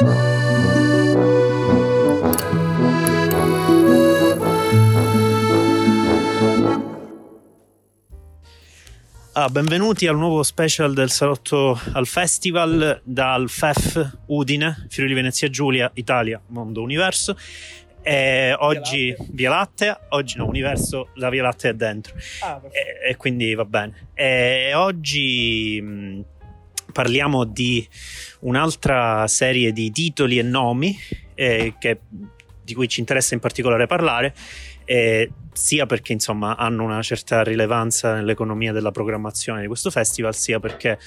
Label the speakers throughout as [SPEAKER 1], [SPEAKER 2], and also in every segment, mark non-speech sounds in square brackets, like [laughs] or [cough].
[SPEAKER 1] Ah, benvenuti al nuovo special del Salotto al Festival dal FEF Udine, Friuli Venezia Giulia, Italia, Mondo Universo. E oggi. Via Lattea, oggi no, Universo, la Via Lattea è dentro.
[SPEAKER 2] Ah.
[SPEAKER 1] E, e quindi va bene. E oggi parliamo di un'altra serie di titoli e nomi eh, che- di cui ci interessa in particolare parlare, eh, sia perché insomma hanno una certa rilevanza nell'economia della programmazione di questo festival, sia perché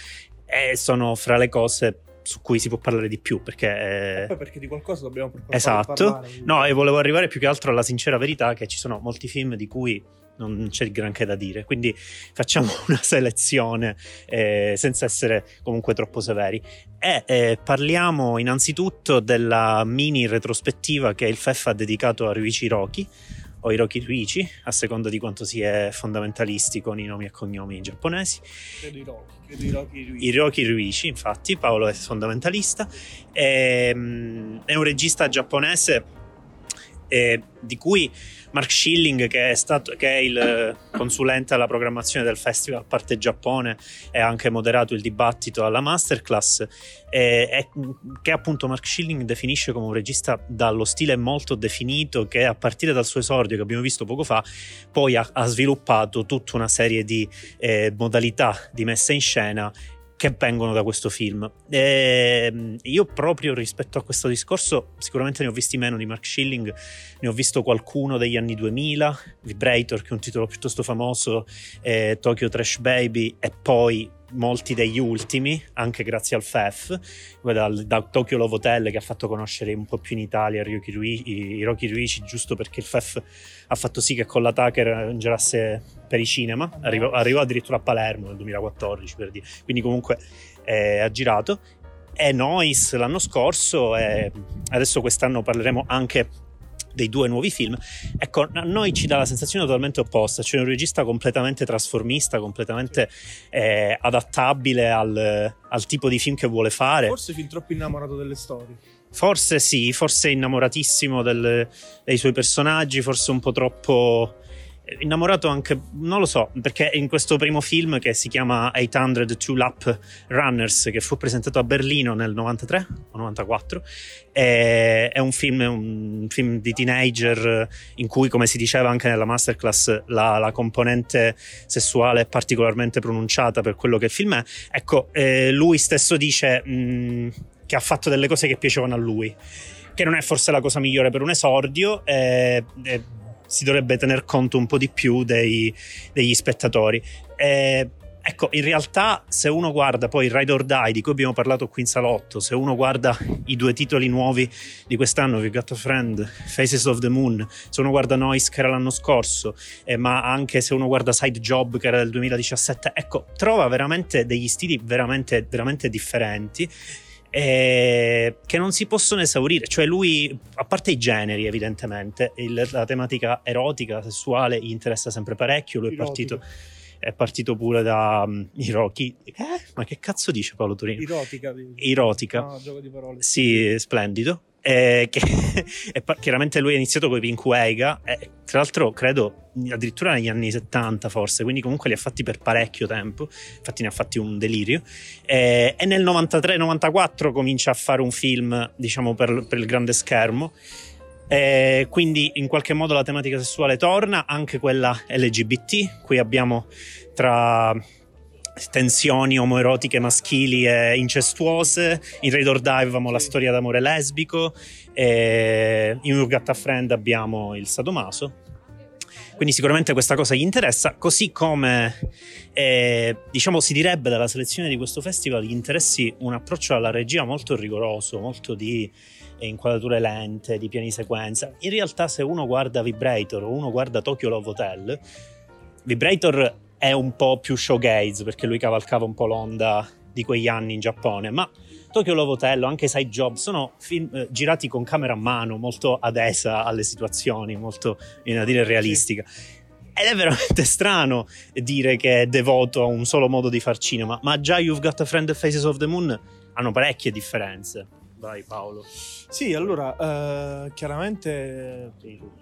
[SPEAKER 1] eh, sono fra le cose su cui si può parlare di più. Perché eh,
[SPEAKER 2] perché di qualcosa dobbiamo
[SPEAKER 1] Esatto.
[SPEAKER 2] parlare, quindi-
[SPEAKER 1] No, e volevo arrivare più che altro alla sincera verità che ci sono molti film di cui non c'è granché da dire, quindi facciamo [laughs] una selezione eh, senza essere comunque troppo severi. E eh, parliamo innanzitutto della mini retrospettiva che il FEF ha dedicato a Ryuichi Roki o Hiroki Ryuichi, a seconda di quanto si è fondamentalisti con i nomi e cognomi giapponesi.
[SPEAKER 2] Credo i Rocky, credo i Rocky Rui.
[SPEAKER 1] Hiroki Ryuichi, infatti, Paolo è fondamentalista, Ehm, è un regista giapponese eh, di cui Mark Schilling, che è, stato, che è il eh, consulente alla programmazione del festival a parte Giappone e ha anche moderato il dibattito alla masterclass, eh, è- che appunto Mark Schilling definisce come un regista dallo stile molto definito che a partire dal suo esordio che abbiamo visto poco fa poi ha, ha sviluppato tutta una serie di eh, modalità di messa in scena che vengono da questo film. Ehm, io proprio rispetto a questo discorso sicuramente ne ho visti meno di Mark Schilling, ne ho visto qualcuno degli anni 2000, Vibrator che è un titolo piuttosto famoso, eh, Tokyo Trash Baby e poi molti degli ultimi, anche grazie al FEF, da, da Tokyo Love Hotel che ha fatto conoscere un po' più in Italia Ryuki Rui- Hiroki Ryuichi, giusto perché il FEF ha fatto sì che con la Tucker girasse per i cinema, arrivò, arrivò addirittura a Palermo nel 2014 per dire, quindi comunque eh, ha girato. E Noise l'anno scorso e adesso quest'anno parleremo anche dei due nuovi film. Ecco, a noi ci dà la sensazione totalmente opposta, cioè un regista completamente trasformista, completamente eh, adattabile al, al tipo di film che vuole fare.
[SPEAKER 2] Forse fin troppo innamorato delle storie.
[SPEAKER 1] Forse sì, forse innamoratissimo del- dei suoi personaggi, forse un po' troppo innamorato anche, non lo so, perché in questo primo film che si chiama 800 Two Lap Runners, che fu presentato a Berlino nel 93 o 94, è, è un film, un film di teenager in cui, come si diceva anche nella masterclass, la, la componente sessuale è particolarmente pronunciata per quello che il film è. Ecco, eh, lui stesso dice mh, che ha fatto delle cose che piacevano a lui, che non è forse la cosa migliore per un esordio. eh, eh, si dovrebbe tener conto un po' di più dei- degli spettatori. Eh, ecco, in realtà, se uno guarda poi Ride or Die, di cui abbiamo parlato qui in salotto, se uno guarda i due titoli nuovi di quest'anno, We Got a Friend, Faces of the Moon, se uno guarda Noise, che era l'anno scorso, eh, ma anche se uno guarda Side Job, che era del 2017, ecco, trova veramente degli stili veramente, veramente differenti eh, che non si possono esaurire. Cioè, lui, a parte i generi, evidentemente, il- la tematica erotica, sessuale, gli interessa sempre parecchio. Lui è partito, è partito pure da um, Hiroki. Eh? Ma che cazzo dice Paolo Torino?
[SPEAKER 2] Erotica.
[SPEAKER 1] Erotica.
[SPEAKER 2] No, gioco di parole.
[SPEAKER 1] Sì, splendido. Eh, che, [laughs] e chiaramente lui ha iniziato con i Pink Wega, eh, tra l'altro credo addirittura negli anni 70 forse, quindi comunque li ha fatti per parecchio tempo, infatti ne ha fatti un delirio. Eh, e nel 93-94 comincia a fare un film, diciamo, per, per il grande schermo. Eh, quindi in qualche modo la tematica sessuale torna, anche quella LGBT. Qui abbiamo tra tensioni omoerotiche maschili e incestuose. In Raid or Die avevamo la storia d'amore lesbico. E in Urgatta Friend abbiamo il sadomaso. Quindi sicuramente questa cosa gli interessa, così come eh, diciamo si direbbe dalla selezione di questo festival gli interessi un approccio alla regia molto rigoroso, molto di eh, inquadrature lente, di piani sequenza. In realtà se uno guarda Vibrator o uno guarda Tokyo Love Hotel, Vibrator è un po' più showgaze perché lui cavalcava un po' l'onda di quegli anni in Giappone, ma Tokyo Love Hotel anche Side Job sono film eh, girati con camera a mano, molto adesa alle situazioni, molto, viene a dire, realistica. Ed è veramente [laughs] strano dire che è devoto a un solo modo di far cinema, ma già You've Got a Friend e Faces of the Moon hanno parecchie differenze. Vai Paolo.
[SPEAKER 2] Sì, allora, eh, chiaramente
[SPEAKER 1] Sì.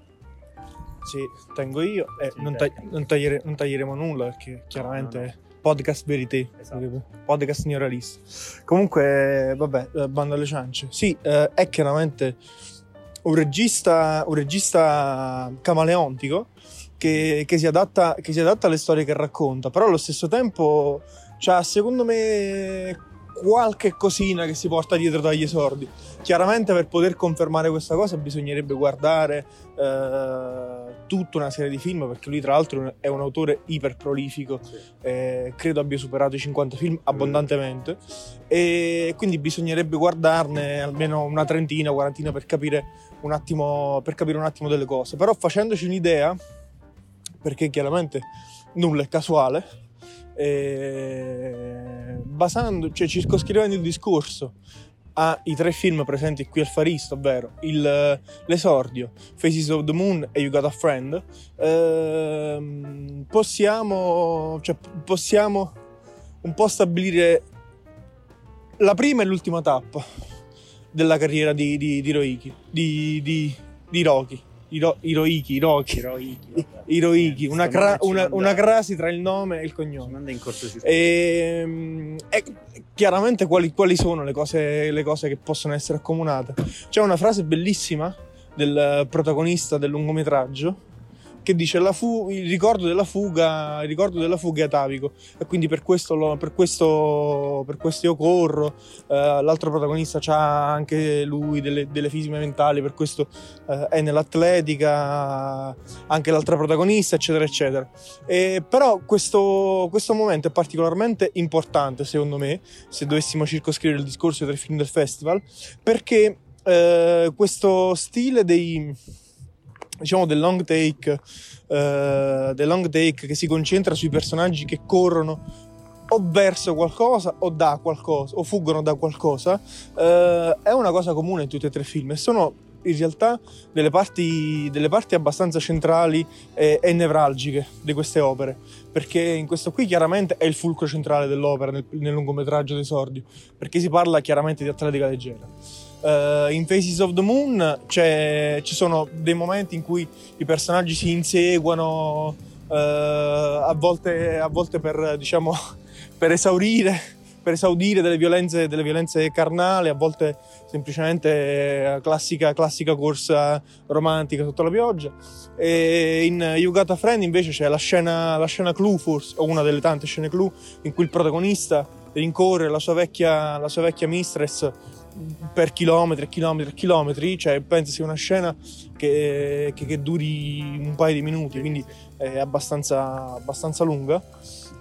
[SPEAKER 2] Sì, tengo io e non, tagli- non tagliere- non taglieremo nulla perché chiaramente
[SPEAKER 1] no, no.
[SPEAKER 2] podcast verité,
[SPEAKER 1] Esatto.
[SPEAKER 2] podcast neoralista. Comunque, vabbè, eh, bando alle ciance. Sì, eh, è chiaramente un regista, un regista camaleontico che, che si adatta, che si adatta alle storie che racconta, però allo stesso tempo c'ha secondo me qualche cosina che si porta dietro dagli esordi. Chiaramente per poter confermare questa cosa bisognerebbe guardare eh, tutta una serie di film perché lui tra l'altro è un autore iper prolifico, eh, credo abbia superato i 50 film abbondantemente e quindi bisognerebbe guardarne almeno una trentina, quarantina per capire un attimo, per capire un attimo delle cose. Però facendoci un'idea, perché chiaramente nulla è casuale, eh, basando, cioè circoscrivendo il discorso ai tre film presenti qui al Faristo, ovvero il, l'esordio, Faces of the Moon e You Got a Friend, ehm, possiamo, cioè, possiamo un po' stabilire la prima e l'ultima tappa della carriera di, di, di Roiki, di, di, di Rocky, Hiro- Hiroiki, Hiroki,
[SPEAKER 1] Hiroiki. [laughs]
[SPEAKER 2] Hiroiki, una, cra- una, una crasi tra il nome e il cognome. E, e chiaramente quali, quali sono le cose, le cose che possono essere accomunate? C'è una frase bellissima del protagonista del lungometraggio che dice fu- il ricordo della fuga il ricordo della fuga è atavico. E quindi per questo, lo- per questo, per questo io corro. Eh, l'altro protagonista ha anche lui delle, delle fisime mentali per questo eh, è nell'atletica anche l'altra protagonista eccetera eccetera. E però questo, questo momento è particolarmente importante, secondo me, se dovessimo circoscrivere il discorso dei tre film del festival, perché eh, questo stile dei diciamo del long take eh, del long take che si concentra sui personaggi che corrono o verso qualcosa o da qualcosa o fuggono da qualcosa eh, è una cosa comune in tutti e tre i film. E sono in realtà delle parti, delle parti abbastanza centrali e, e nevralgiche di queste opere. Perché in questo qui chiaramente è il fulcro centrale dell'opera nel, nel lungometraggio d'esordio perché si parla chiaramente di atletica leggera Eh, in Faces of the Moon ci sono dei momenti in cui i personaggi si inseguono eh, a, volte, a volte per diciamo [laughs] per esaurire per esaudire delle violenze, delle violenze carnali, a volte semplicemente eh, classica, classica corsa romantica sotto la pioggia. E in You Got a Friend invece c'è la scena, la scena clou, forse, o una delle tante scene clou, in cui il protagonista rincorre la sua vecchia, la sua vecchia mistress per chilometri e chilometri e chilometri, cioè penso sia una scena che, che- che duri un paio di minuti, quindi è abbastanza, abbastanza lunga.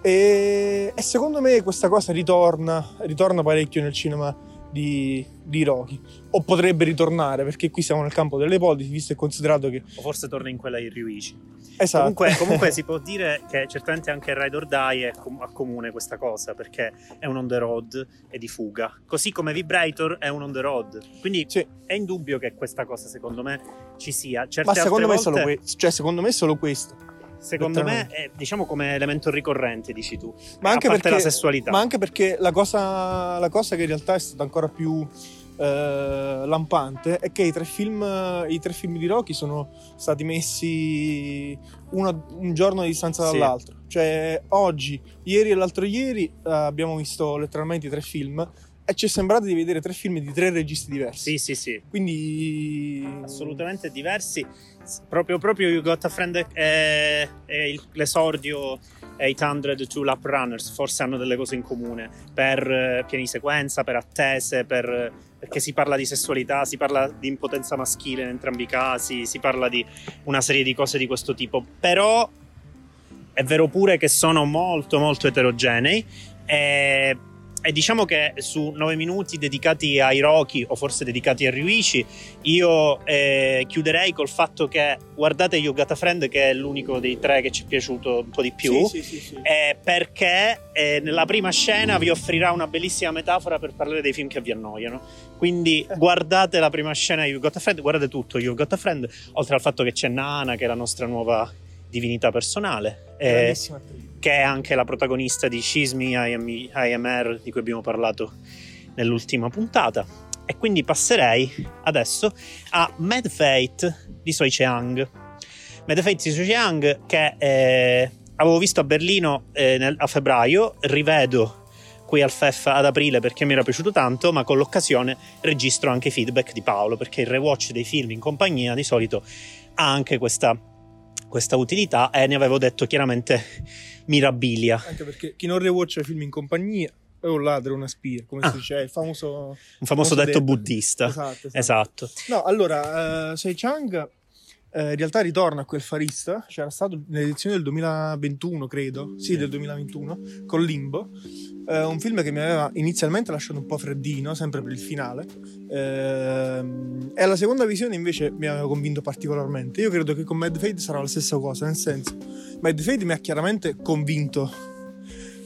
[SPEAKER 2] E, e secondo me questa cosa ritorna, ritorna parecchio nel cinema di, di Rocky. O potrebbe ritornare, perché qui siamo nel campo delle ipotesi, visto e considerato che...
[SPEAKER 1] O forse torna in quella di Ryuichi.
[SPEAKER 2] Esatto.
[SPEAKER 1] Comunque, [laughs] comunque si può dire che certamente anche Ride or Die è com- accomune questa cosa perché è un on the road e di fuga. Così come Vibrator è un on the road. Quindi
[SPEAKER 2] Sì.
[SPEAKER 1] è indubbio che questa cosa, secondo me, ci sia. Certe
[SPEAKER 2] Ma secondo me,
[SPEAKER 1] volte-
[SPEAKER 2] que- cioè, secondo me è solo questo.
[SPEAKER 1] Secondo me è diciamo come elemento ricorrente, dici tu.
[SPEAKER 2] Ma anche
[SPEAKER 1] a parte
[SPEAKER 2] perché,
[SPEAKER 1] la sessualità.
[SPEAKER 2] Ma anche perché la cosa, la cosa che in realtà è stata ancora più eh, lampante è che i tre, film, i tre film di Rocky sono stati messi uno- un giorno di distanza
[SPEAKER 1] Sì.
[SPEAKER 2] dall'altro. Cioè, oggi, ieri e l'altro ieri eh, abbiamo visto letteralmente i tre film e ci è sembrato di vedere tre film di tre registi diversi.
[SPEAKER 1] Sì, sì, sì.
[SPEAKER 2] Quindi
[SPEAKER 1] assolutamente diversi. Proprio, proprio You Got a Friend e, e il- l'esordio 802 Lap Runners forse hanno delle cose in comune per eh, piani sequenza, per attese, per- perché si parla di sessualità, si parla di impotenza maschile in entrambi i casi, si parla di una serie di cose di questo tipo. Però è vero pure che sono molto molto eterogenei e, e diciamo che su 9 minuti dedicati ai Rocky o forse dedicati a Ryuichi io eh, chiuderei col fatto che guardate You Got a Friend che è l'unico dei tre che ci è piaciuto un po' di più
[SPEAKER 2] Sì, sì, sì,
[SPEAKER 1] eh, perché eh, nella prima scena vi offrirà una bellissima metafora per parlare dei film che vi annoiano. Quindi
[SPEAKER 2] Eh.
[SPEAKER 1] guardate la prima scena di You Got a Friend, guardate tutto You Got a Friend, oltre al fatto che c'è Nana, che è la nostra nuova divinità personale, eh,
[SPEAKER 2] Grandissima attrice.
[SPEAKER 1] Che è anche la protagonista di Shismi IM- IMR di cui abbiamo parlato nell'ultima puntata. E quindi passerei adesso a Mad Fate di Soi Cheang. Mad Fate di Soi Cheang che eh, avevo visto a Berlino eh, nel, a febbraio, rivedo qui al FEF ad aprile perché mi era piaciuto tanto, ma con l'occasione registro anche i feedback di Paolo perché il rewatch dei film in compagnia di solito ha anche questa, questa utilità e ne avevo detto chiaramente mirabilia.
[SPEAKER 2] Anche perché chi non rewatcha film in compagnia è un ladro, una spia, come
[SPEAKER 1] Ah.
[SPEAKER 2] si dice, è il famoso...
[SPEAKER 1] Un famoso detto buddista.
[SPEAKER 2] Esatto, esatto.
[SPEAKER 1] Esatto.
[SPEAKER 2] No, allora, uh, Sei Chang eh, in realtà ritorna a quel farista, c'era stato nell'edizione del 2021, credo, sì, del 2021, con Limbo, eh, un film che mi aveva inizialmente lasciato un po' freddino, sempre per il finale, ehm, e alla seconda visione invece mi aveva convinto particolarmente. Io credo che con Mad Fate sarà la stessa cosa, nel senso, Mad Fate mi ha chiaramente convinto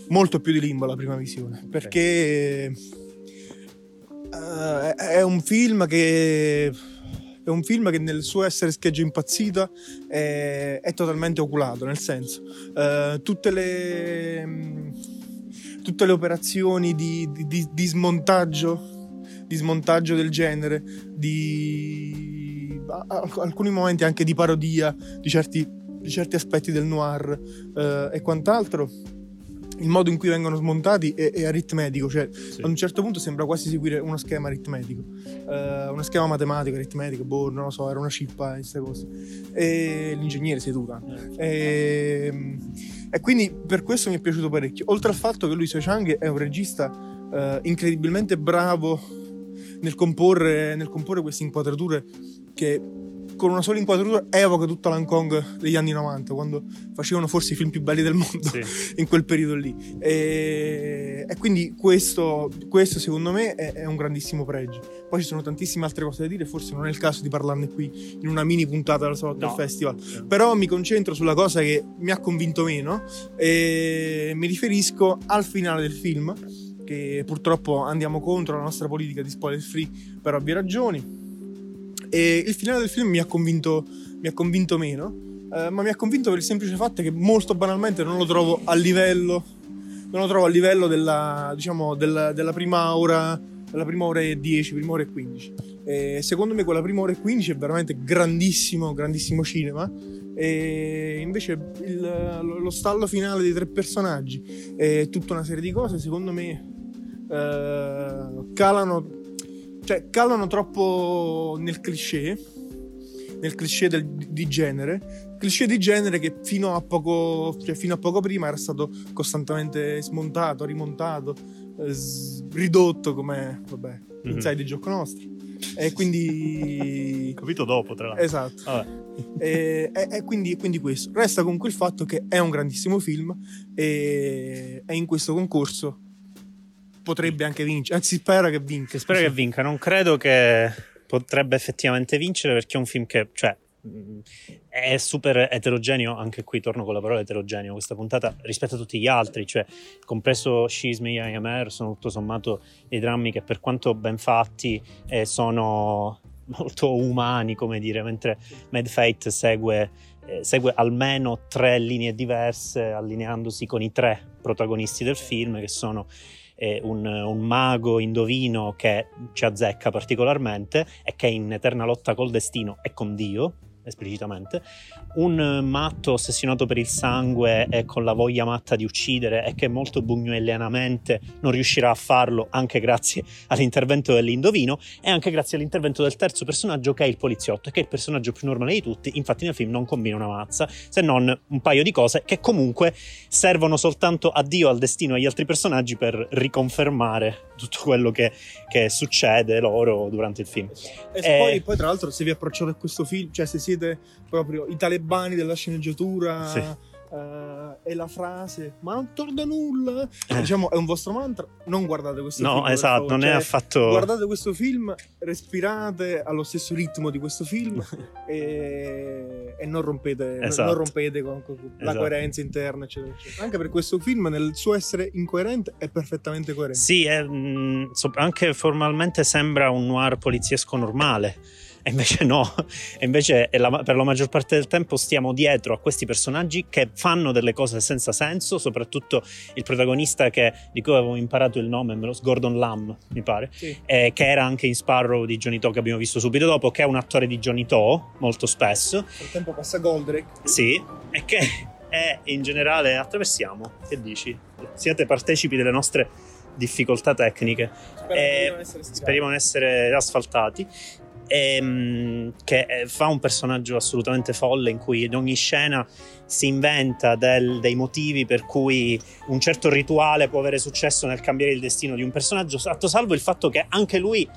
[SPEAKER 2] molto più di Limbo la prima visione, perché eh, è un film che è un film che nel suo essere scheggia impazzita è, è totalmente oculato, nel senso, eh, tutte le mh, tutte le operazioni di, di- di- di smontaggio di smontaggio del genere di alcuni momenti anche di parodia di certi, di certi aspetti del noir eh, e quant'altro il modo in cui vengono smontati è, è aritmetico cioè ad un certo punto sembra quasi seguire uno schema aritmetico, eh, uno schema matematico, aritmetico, boh, non lo so, era una cippa e queste cose. E l'ingegnere seduta. E, e quindi per questo mi è piaciuto parecchio. Oltre al fatto che lui, Soi Chang, è un regista eh, incredibilmente bravo nel comporre, nel comporre queste inquadrature che con una sola inquadratura evoca tutta l'Hong Kong degli anni 90, quando facevano forse i film più belli del mondo
[SPEAKER 1] Sì. [laughs]
[SPEAKER 2] in quel periodo lì. E, e quindi questo, questo, secondo me è, è un grandissimo pregio. Poi ci sono tantissime altre cose da dire, forse non è il caso di parlarne qui in una mini puntata del Salotto
[SPEAKER 1] No.
[SPEAKER 2] Festival. Però mi concentro sulla cosa che mi ha convinto meno e mi riferisco al finale del film, che purtroppo andiamo contro la nostra politica di spoiler free per ovvie ragioni. E il finale del film mi ha convinto, mi ha convinto meno, eh, ma mi ha convinto per il semplice fatto che molto banalmente non lo trovo a livello, trovo a livello della, diciamo, della, della prima ora, della prima ora e 10, prima ora e 15. E secondo me quella prima ora e 15 è veramente grandissimo, grandissimo cinema. E invece il- lo lo stallo finale dei tre personaggi e tutta una serie di cose, secondo me, eh, calano cioè calano troppo nel cliché nel cliché del- di genere cliché di genere che fino a poco cioè fino a poco prima era stato costantemente smontato rimontato eh, ridotto come vabbè
[SPEAKER 1] Mhm.
[SPEAKER 2] inside di gioco nostro e quindi [laughs]
[SPEAKER 1] Capito dopo, tra l'altro.
[SPEAKER 2] esatto
[SPEAKER 1] Vabbè.
[SPEAKER 2] e, e- e quindi, quindi questo resta comunque il fatto che è un grandissimo film e, e in questo concorso potrebbe anche vincere anzi si spera che vinca
[SPEAKER 1] Spero che vinca. Non credo che potrebbe effettivamente vincere perché è un film che, cioè, mh, è super eterogeneo. Anche qui torno con la parola eterogeneo. Questa puntata rispetto a tutti gli altri, cioè, compreso Scism e IMR, sono tutto sommato dei drammi che, per quanto ben fatti, eh, sono molto umani, come dire, mentre Mad Fate segue. eh, segue almeno tre linee diverse, allineandosi con i tre protagonisti del film, che sono un, un mago indovino che ci azzecca particolarmente e che è in eterna lotta col destino e con Dio, esplicitamente, un eh, matto ossessionato per il sangue e con la voglia matta di uccidere e che molto bugnuelianamente non riuscirà a farlo anche grazie [laughs] all'intervento dell'indovino e anche grazie all'intervento del terzo personaggio che è il poliziotto, che è il personaggio più normale di tutti, infatti nel film non combina una mazza, se non un paio di cose che comunque servono soltanto a Dio, al destino e agli altri personaggi per riconfermare tutto quello che, che succede loro durante il film.
[SPEAKER 2] E
[SPEAKER 1] Eh.
[SPEAKER 2] poi, poi, tra l'altro, se vi approcciate a questo film, cioè se siete proprio i talebani della sceneggiatura
[SPEAKER 1] Sì.
[SPEAKER 2] eh, e la frase ma non torna nulla,
[SPEAKER 1] Eh.
[SPEAKER 2] diciamo è un vostro mantra, non guardate questo film.
[SPEAKER 1] No, esatto,
[SPEAKER 2] favore.
[SPEAKER 1] non è
[SPEAKER 2] Cioè,
[SPEAKER 1] affatto...
[SPEAKER 2] Guardate questo film, respirate allo stesso ritmo di questo film [laughs] e, e non rompete,
[SPEAKER 1] Esatto.
[SPEAKER 2] non rompete con, con la
[SPEAKER 1] Esatto.
[SPEAKER 2] coerenza interna, eccetera, eccetera. Anche per questo film, nel suo essere incoerente, è perfettamente coerente.
[SPEAKER 1] Sì, è, mh, so- anche formalmente sembra un noir poliziesco normale. E invece no, e invece la, per la maggior parte del tempo stiamo dietro a questi personaggi che fanno delle cose senza senso, soprattutto il protagonista che, di cui avevo imparato il nome, Gordon Lamb, mi pare, sì. eh, che era anche in Sparrow di Johnny To che abbiamo visto subito dopo, che è un attore di Johnny To molto spesso.
[SPEAKER 2] Nel tempo passa Goldrake.
[SPEAKER 1] Sì, e che è in generale attraversiamo, che dici? Siete partecipi delle nostre difficoltà tecniche.
[SPEAKER 2] Speriamo, di, non
[SPEAKER 1] speriamo di essere asfaltati. Ehm, che fa un personaggio assolutamente folle in cui in ogni scena si inventa del, dei motivi per cui un certo rituale può avere successo nel cambiare il destino di un personaggio, fatto salvo il fatto che anche lui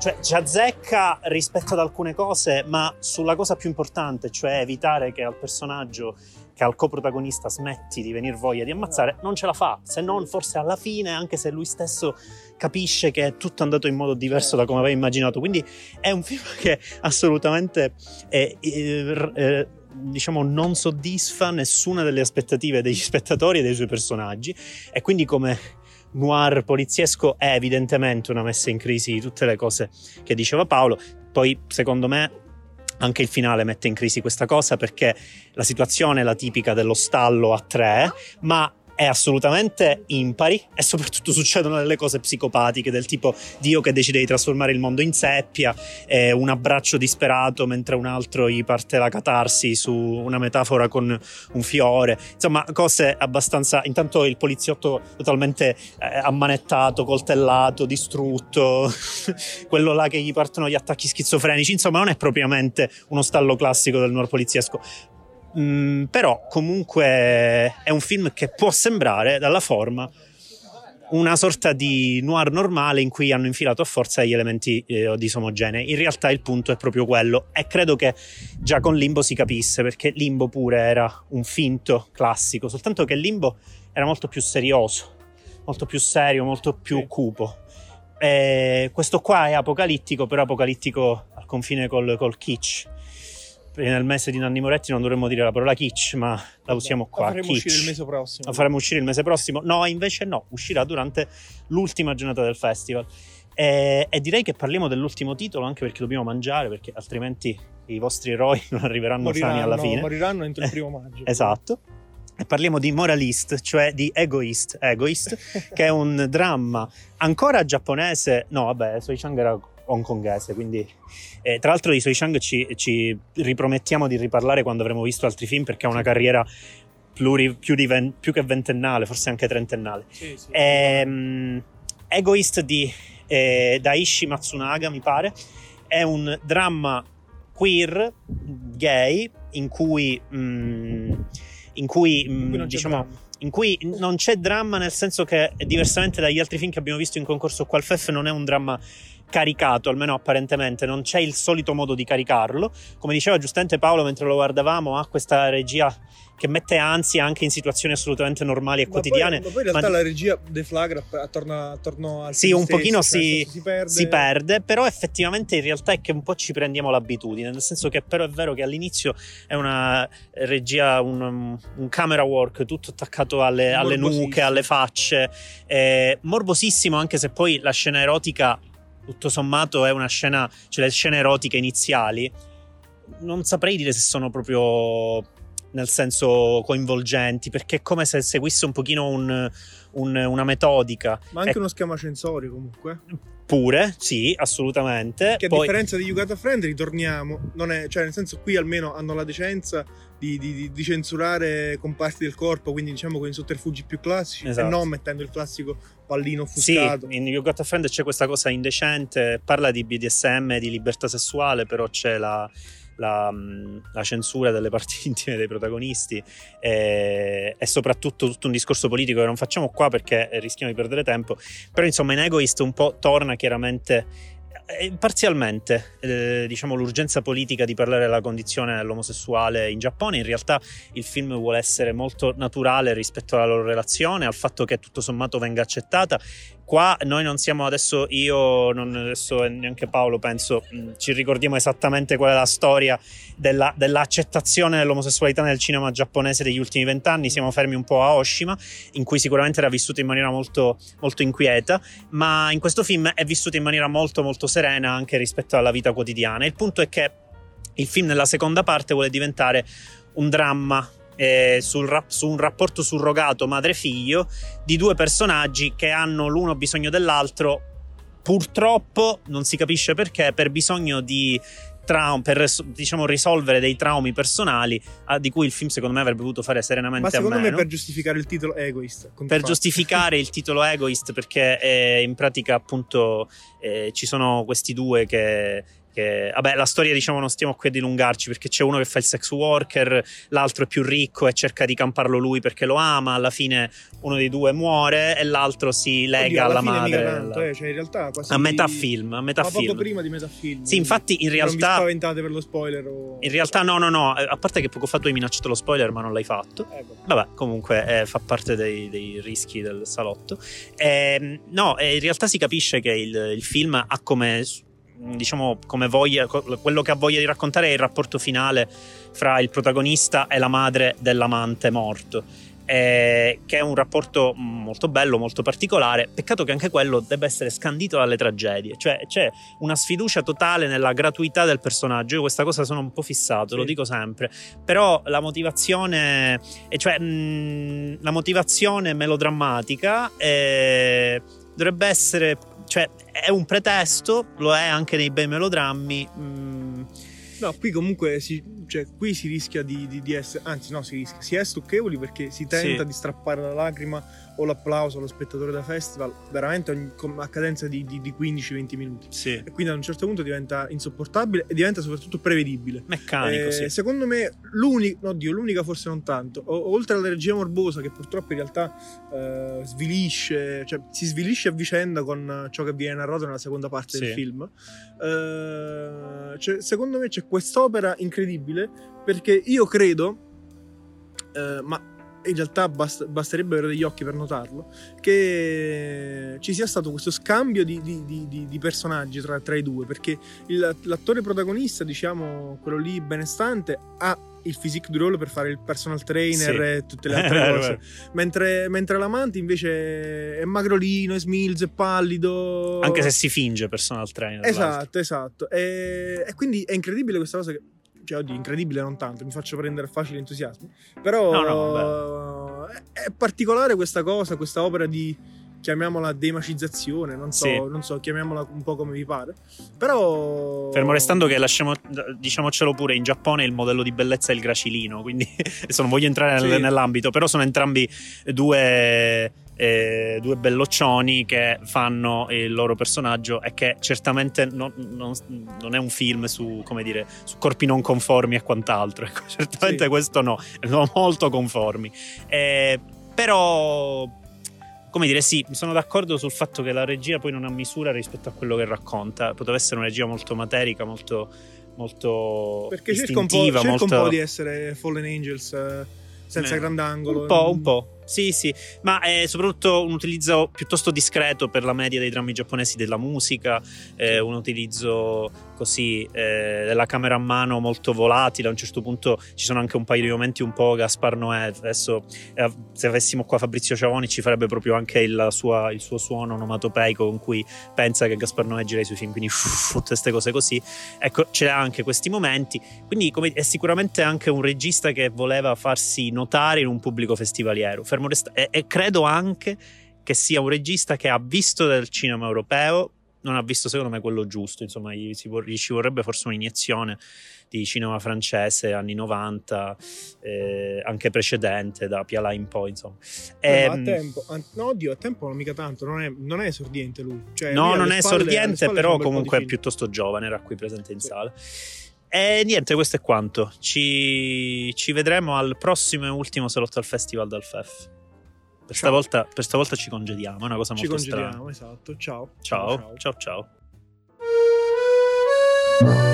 [SPEAKER 1] cioè, ci azzecca rispetto ad alcune cose, ma sulla cosa più importante, cioè evitare che al personaggio che al coprotagonista smetti di venire voglia di ammazzare, non ce la fa, se non forse alla fine, anche se lui stesso capisce che è tutto andato in modo diverso da come aveva immaginato. Quindi è un film che assolutamente è, è, è, diciamo, non soddisfa nessuna delle aspettative degli spettatori e dei suoi personaggi e quindi come noir poliziesco è evidentemente una messa in crisi di tutte le cose che diceva Paolo. Poi, secondo me, anche il finale mette in crisi questa cosa perché la situazione è la tipica dello stallo a tre, ma è assolutamente impari e soprattutto succedono delle cose psicopatiche del tipo Dio che decide di trasformare il mondo in seppia, eh, un abbraccio disperato mentre un altro gli parte la catarsi su una metafora con un fiore, insomma cose abbastanza... Intanto il poliziotto totalmente eh, ammanettato, coltellato, distrutto, [laughs] quello là che gli partono gli attacchi schizofrenici, insomma non è propriamente uno stallo classico del noir poliziesco Mm, però comunque è un film che può sembrare dalla forma una sorta di noir normale in cui hanno infilato a forza gli elementi eh, disomogenei. In realtà il punto è proprio quello e credo che già con Limbo si capisse perché Limbo pure era un finto classico, soltanto che Limbo era molto più serioso, molto più serio, molto più cupo. E questo qua è apocalittico, però apocalittico al confine col, col kitsch nel mese di Nanni Moretti non dovremmo dire la parola kitsch, ma la usiamo qua.
[SPEAKER 2] La faremo kitsch. uscire il mese prossimo.
[SPEAKER 1] La faremo uscire il mese prossimo. No, invece no, uscirà durante l'ultima giornata del festival. E, e, direi che parliamo dell'ultimo titolo anche perché dobbiamo mangiare, perché altrimenti i vostri eroi [laughs] non arriveranno moriranno, sani alla fine.
[SPEAKER 2] Moriranno entro il [laughs] primo maggio.
[SPEAKER 1] esatto. E parliamo di Moralist, cioè di Egoist, Egoist [laughs] che è un dramma ancora giapponese. No, vabbè, Soi Chang era hongkongese. Quindi, eh, tra l'altro, di Soi Chang ci, ci, ripromettiamo di riparlare quando avremo visto altri film perché ha una carriera pluri, più, ven, più, che ventennale, forse anche trentennale. Sì, sì. Ehm, Egoist di eh, Daishi Matsunaga, mi pare, è un dramma queer, gay, in cui, mm, in cui, mm, diciamo in cui non c'è dramma nel senso che diversamente dagli altri film che abbiamo visto in concorso qua al FEF non è un dramma caricato, almeno apparentemente, non c'è il solito modo di caricarlo. Come diceva giustamente Paolo mentre lo guardavamo, ha questa regia che mette ansia anche in situazioni assolutamente normali e ma quotidiane.
[SPEAKER 2] Poi, ma poi in realtà ma... la regia deflagra attorno, attorno al
[SPEAKER 1] Sì, un stesso, pochino si, si, perde. si, perde. però effettivamente in realtà è che un po' ci prendiamo l'abitudine, nel senso che però è vero che all'inizio è una regia, un, un camera work tutto attaccato alle, alle nuche, alle facce, eh, morbosissimo anche se poi la scena erotica tutto sommato è una scena, cioè le scene erotiche iniziali, non saprei dire se sono proprio nel senso coinvolgenti, perché è come se seguisse un pochino un, un, una metodica.
[SPEAKER 2] Ma anche
[SPEAKER 1] è...
[SPEAKER 2] uno schema censorio comunque.
[SPEAKER 1] Pure, sì, assolutamente.
[SPEAKER 2] Che a Poi... differenza di Yugata Friend, ritorniamo, non è, cioè nel senso qui almeno hanno la decenza di, di, di, censurare comparti del corpo, quindi diciamo con i sotterfugi più classici, esatto. e non mettendo il classico pallino offuscato.
[SPEAKER 1] Sì, in You Got a Friend c'è questa cosa indecente, parla di BDSM, di libertà sessuale, però c'è la, la, la, censura delle parti [laughs] intime dei protagonisti e, e, soprattutto tutto un discorso politico che non facciamo qua perché rischiamo di perdere tempo. Però insomma in Egoist un po' torna chiaramente eh, parzialmente, eh, diciamo, l'urgenza politica di parlare della condizione dell'omosessuale in Giappone. In realtà il film vuole essere molto naturale rispetto alla loro relazione, al fatto che tutto sommato venga accettata. Qua noi non siamo adesso io, non adesso neanche Paolo, penso, mh, ci ricordiamo esattamente qual è la storia della, dell'accettazione dell'omosessualità nel cinema giapponese degli ultimi vent'anni. Siamo fermi un po' a Oshima, in cui sicuramente era vissuto in maniera molto, molto inquieta, ma in questo film è vissuto in maniera molto molto serena anche rispetto alla vita quotidiana. Il punto è che il film nella seconda parte vuole diventare un dramma eh, sul rap- su un rapporto surrogato madre-figlio di due personaggi che hanno l'uno bisogno dell'altro. Purtroppo non si capisce perché, per bisogno di traum- per diciamo, risolvere dei traumi personali ah, di cui il film secondo me avrebbe potuto fare serenamente
[SPEAKER 2] Ma secondo
[SPEAKER 1] a
[SPEAKER 2] me per giustificare il titolo Egoist.
[SPEAKER 1] Per giustificare il titolo Egoist perché eh, in pratica appunto eh, ci sono questi due che che, vabbè, la storia, diciamo, non stiamo qui a dilungarci perché c'è uno che fa il sex worker, l'altro è più ricco e cerca di camparlo lui perché lo ama. Alla fine, uno dei due muore e l'altro si lega
[SPEAKER 2] Oddio,
[SPEAKER 1] alla
[SPEAKER 2] fine
[SPEAKER 1] madre.
[SPEAKER 2] Tanto, eh, cioè in realtà quasi
[SPEAKER 1] a metà film, a metà
[SPEAKER 2] ma
[SPEAKER 1] film.
[SPEAKER 2] prima di metà film.
[SPEAKER 1] Sì, infatti, in realtà.
[SPEAKER 2] Non vi spaventate per lo spoiler? O...
[SPEAKER 1] In realtà, no, no, no. A parte che poco fa tu hai minacciato lo spoiler, ma non l'hai fatto.
[SPEAKER 2] Eh,
[SPEAKER 1] vabbè, comunque eh, fa parte dei, dei, rischi del salotto. Eh, no, in realtà si capisce che il, il film ha come diciamo come voglia, quello che ha voglia di raccontare è il rapporto finale fra il protagonista e la madre dell'amante morto. Eh, che è un rapporto molto bello, molto particolare. Peccato che anche quello debba essere scandito dalle tragedie, cioè c'è una sfiducia totale nella gratuità del personaggio. Io questa cosa sono un po' fissato, sì. lo dico sempre. Però la motivazione, cioè mh, la motivazione melodrammatica eh, dovrebbe essere cioè è un pretesto, lo è anche nei bei melodrammi. Mm.
[SPEAKER 2] No, qui comunque si, cioè, qui si rischia di, di, di, essere, anzi no, si rischia, si è stucchevoli perché si tenta sì. di strappare la lacrima o l'applauso allo spettatore da festival veramente ogni, a cadenza di, di, di 15-20 minuti.
[SPEAKER 1] Sì.
[SPEAKER 2] E quindi a un certo punto diventa insopportabile e diventa soprattutto prevedibile.
[SPEAKER 1] Meccanico,
[SPEAKER 2] eh,
[SPEAKER 1] sì.
[SPEAKER 2] Secondo me l'unica, no Dio, l'unica forse non tanto, o, oltre alla regia morbosa che purtroppo in realtà eh, svilisce, cioè si svilisce a vicenda con ciò che viene narrato nella seconda parte
[SPEAKER 1] sì.
[SPEAKER 2] del film, eh, cioè, secondo me c'è quest'opera incredibile perché io credo, eh, ma in realtà bast- basterebbe avere degli occhi per notarlo, che ci sia stato questo scambio di, di, di, di personaggi tra, tra, i due, perché il, l'attore protagonista, diciamo, quello lì benestante, ha il physique du role per fare il personal trainer
[SPEAKER 1] sì.
[SPEAKER 2] e tutte le [laughs] altre cose. Mentre, mentre, l'amante invece è magrolino, è smilzo, è pallido.
[SPEAKER 1] Anche se si finge personal trainer.
[SPEAKER 2] Esatto,
[SPEAKER 1] l'altro.
[SPEAKER 2] esatto. E, e, quindi è incredibile questa cosa che cioè, oddio, incredibile non tanto, mi faccio prendere facile entusiasmo. Però
[SPEAKER 1] no, no,
[SPEAKER 2] è, è, particolare questa cosa, questa opera di chiamiamola demacizzazione, non so,
[SPEAKER 1] sì.
[SPEAKER 2] non so, chiamiamola un po' come vi pare. Però
[SPEAKER 1] fermo restando che lasciamo diciamocelo pure in Giappone il modello di bellezza è il gracilino, quindi [laughs] adesso non voglio entrare
[SPEAKER 2] sì.
[SPEAKER 1] nell'ambito, però sono entrambi due eh, due belloccioni che fanno il loro personaggio e che certamente non, non, non, è un film su, come dire, su corpi non conformi e quant'altro. Ecco, [laughs] certamente
[SPEAKER 2] sì.
[SPEAKER 1] questo no, sono molto conformi. Eh, però come dire, sì, sono d'accordo sul fatto che la regia poi non ha misura rispetto a quello che racconta. Poteva essere una regia molto materica, molto. molto
[SPEAKER 2] Perché cerca un, po', cerca
[SPEAKER 1] molto...
[SPEAKER 2] un po' di essere Fallen Angels eh, senza
[SPEAKER 1] eh,
[SPEAKER 2] grandangolo.
[SPEAKER 1] Un po', un po'. Sì, sì, ma è soprattutto un utilizzo piuttosto discreto per la media dei drammi giapponesi della musica, eh, un utilizzo così eh, della camera a mano molto volatile. A un certo punto ci sono anche un paio di momenti un po' Gaspar Noè. Adesso, eh, se avessimo qua Fabrizio Ciavoni, ci farebbe proprio anche il, sua, il suo suono onomatopeico con cui pensa che Gaspar Noè gira i suoi film, quindi uff, [laughs] tutte queste cose così. Ecco, c'è anche questi momenti. Quindi come, è sicuramente anche un regista che voleva farsi notare in un pubblico festivaliero. Resta- e, e credo anche che sia un regista che ha visto del cinema europeo, non ha visto secondo me quello giusto, insomma gli, gli ci vorrebbe forse un'iniezione di cinema francese anni 90, eh, anche precedente da Piala in poi, insomma.
[SPEAKER 2] Eh, a tempo, no, oddio, a tempo non mica tanto, non è, non è esordiente lui. Cioè,
[SPEAKER 1] no, non è
[SPEAKER 2] spalle,
[SPEAKER 1] esordiente, però comunque è piuttosto giovane, era qui presente in
[SPEAKER 2] sì.
[SPEAKER 1] sala. E niente, questo è quanto. Ci, ci vedremo al prossimo e ultimo salotto al festival dal FEF. Per stavolta, per stavolta ci congediamo, è una cosa
[SPEAKER 2] Ci
[SPEAKER 1] molto strana.
[SPEAKER 2] congediamo, esatto.
[SPEAKER 1] Ciao, ciao, ciao. ciao.
[SPEAKER 2] ciao.